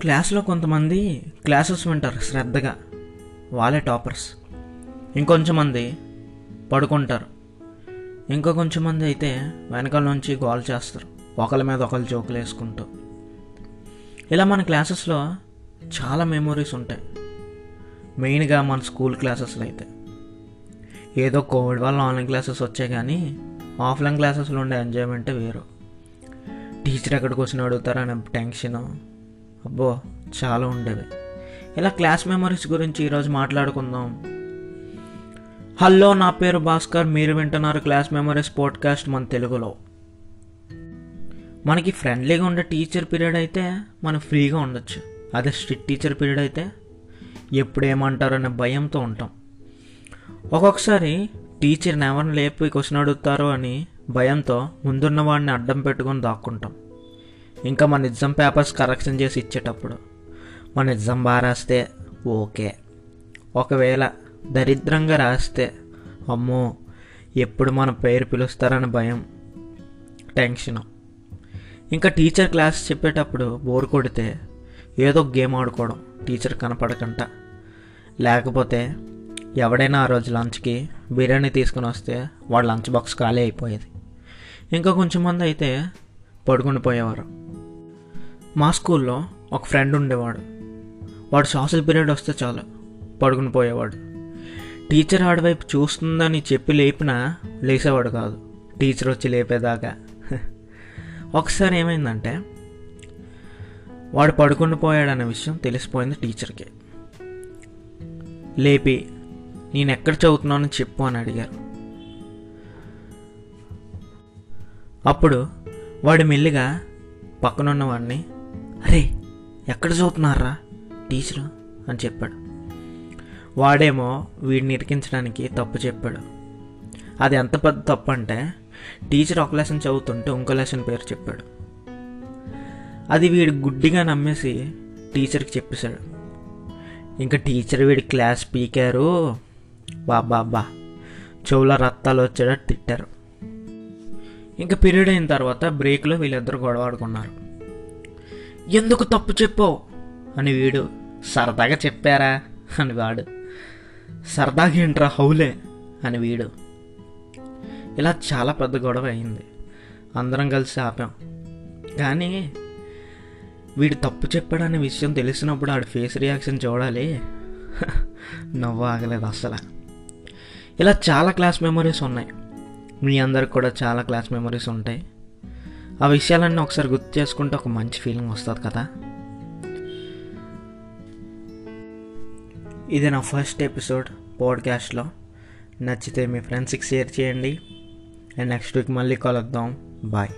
క్లాస్లో కొంతమంది క్లాసెస్ వింటారు శ్రద్ధగా. వాళ్ళే టాపర్స్. ఇంకొంచెం మంది పడుకుంటారు. ఇంకా కొంచెం మంది అయితే వెనకాల నుంచి గోల్ చేస్తారు. ఒకరి మీద ఒకరు జోకులు వేసుకుంటూ. ఇలా మన క్లాసెస్లో చాలా మెమొరీస్ ఉంటాయి. మెయిన్గా మన స్కూల్ క్లాసెస్లో అయితే. ఏదో కోవిడ్ వల్ల ఆన్లైన్ క్లాసెస్ వచ్చాయి కానీ ఆఫ్లైన్ క్లాసెస్లో ఉండే ఎంజాయ్మెంటే వేరు. టీచర్ ఎక్కడికి వచ్చిన అడుగుతారనే టెన్షన్ అబ్బో చాలా ఉండేవి. ఇలా క్లాస్ మెమరీస్ గురించి ఈరోజు మాట్లాడుకుందాం. హలో నా పేరు భాస్కర్. మీరు వింటున్నారు క్లాస్ మెమరీస్ పాడ్కాస్ట్ మన తెలుగులో. మనకి ఫ్రెండ్లీగా ఉండే టీచర్ పీరియడ్ అయితే మనం ఫ్రీగా ఉండొచ్చు. అదే స్ట్రిక్ట్ టీచర్ పీరియడ్ అయితే ఎప్పుడు ఏమంటారనే భయంతో ఉంటాం. ఒక్కొక్కసారి టీచర్ని ఎవరిని లేపి క్వశ్చన్ అడుగుతారో అని భయంతో ముందున్న వాడిని అడ్డం పెట్టుకొని దాక్కుంటాం. ఇంకా మన ఎగ్జామ్ పేపర్స్ కరెక్షన్ చేసి ఇచ్చేటప్పుడు మన ఎగ్జామ్ బాగా రాస్తే ఓకే. ఒకవేళ దరిద్రంగా రాస్తే అమ్మో ఎప్పుడు మన పేరు పిలుస్తారని భయం. టెన్షన్. ఇంకా టీచర్ క్లాస్ చెప్పేటప్పుడు బోర్ కొడితే ఏదో గేమ్ ఆడుకోవడం టీచర్ కనపడకుండా లేకపోతే ఎవడైనా ఆ రోజు లంచ్కి బిర్యానీ తీసుకుని వస్తే వాడు లంచ్ బాక్స్ ఖాళీ అయిపోయేది. ఇంకా కొంచెం మంది అయితే పడుకుని పోయేవారు. మా స్కూల్లో ఒక ఫ్రెండ్ ఉండేవాడు. వాడు సోషల్ పీరియడ్ వస్తే చాలు పడుకుని పోయేవాడు. టీచర్ ఆడవైపు చూస్తుందని చెప్పి లేపినా లేచేవాడు కాదు. టీచర్ వచ్చి లేపేదాకా. ఒకసారి ఏమైందంటే వాడు పడుకుని పోయాడన్న విషయం తెలిసిపోయింది టీచర్కి. లేపి నేను ఎక్కడ చదువుతున్నానని చెప్పు అని అడిగారు. అప్పుడు వాడు మెల్లిగా పక్కనున్న వాడిని అరే ఎక్కడ చూపుతున్నారా టీచరు అని చెప్పాడు. వాడేమో వీడిని ఇరికించడానికి తప్పు చెప్పాడు. అది ఎంత పెద్ద తప్పు అంటే టీచర్ ఒక లెసన్ చదువుతుంటే ఇంకో లెసన్ పేరు చెప్పాడు. అది వీడు గుడ్డిగా నమ్మేసి టీచర్కి చెప్పేశాడు. ఇంకా టీచర్ వీడి క్లాస్ పీకారు. బాబా బా చెవుల రక్తాలు వచ్చేటట్టు తిట్టారు. ఇంకా పీరియడ్ అయిన తర్వాత బ్రేక్లో వీళ్ళిద్దరు గొడవ ఆడుకున్నారు. ఎందుకు తప్పు చెప్పావు అని వీడు సరదాగా చెప్పారా? అని వాడు. సరదాగా ఏంట్రా హౌలే? అని వీడు. ఇలా చాలా పెద్ద గొడవ అయింది. అందరం కలిసి ఆపాం. కానీ వీడు తప్పు చెప్పాడనే విషయం తెలిసినప్పుడు ఆడి ఫేస్ రియాక్షన్ చూడాలి. నవ్వు ఆగలేదు అసలు. ఇలా చాలా క్లాస్ మెమరీస్ ఉన్నాయి. మీ అందరికి కూడా చాలా క్లాస్ మెమరీస్ ఉంటాయి. ఆ విషయాలన్నీ ఒకసారి గుర్తు చేసుకుంటే ఒక మంచి ఫీలింగ్ వస్తుంది కదా. ఇది నా ఫస్ట్ ఎపిసోడ్ పాడ్కాస్ట్లో. నచ్చితే మీ ఫ్రెండ్స్కి షేర్ చేయండి. అండ్ నెక్స్ట్ వీక్ మళ్ళీ కలుద్దాం. బాయ్.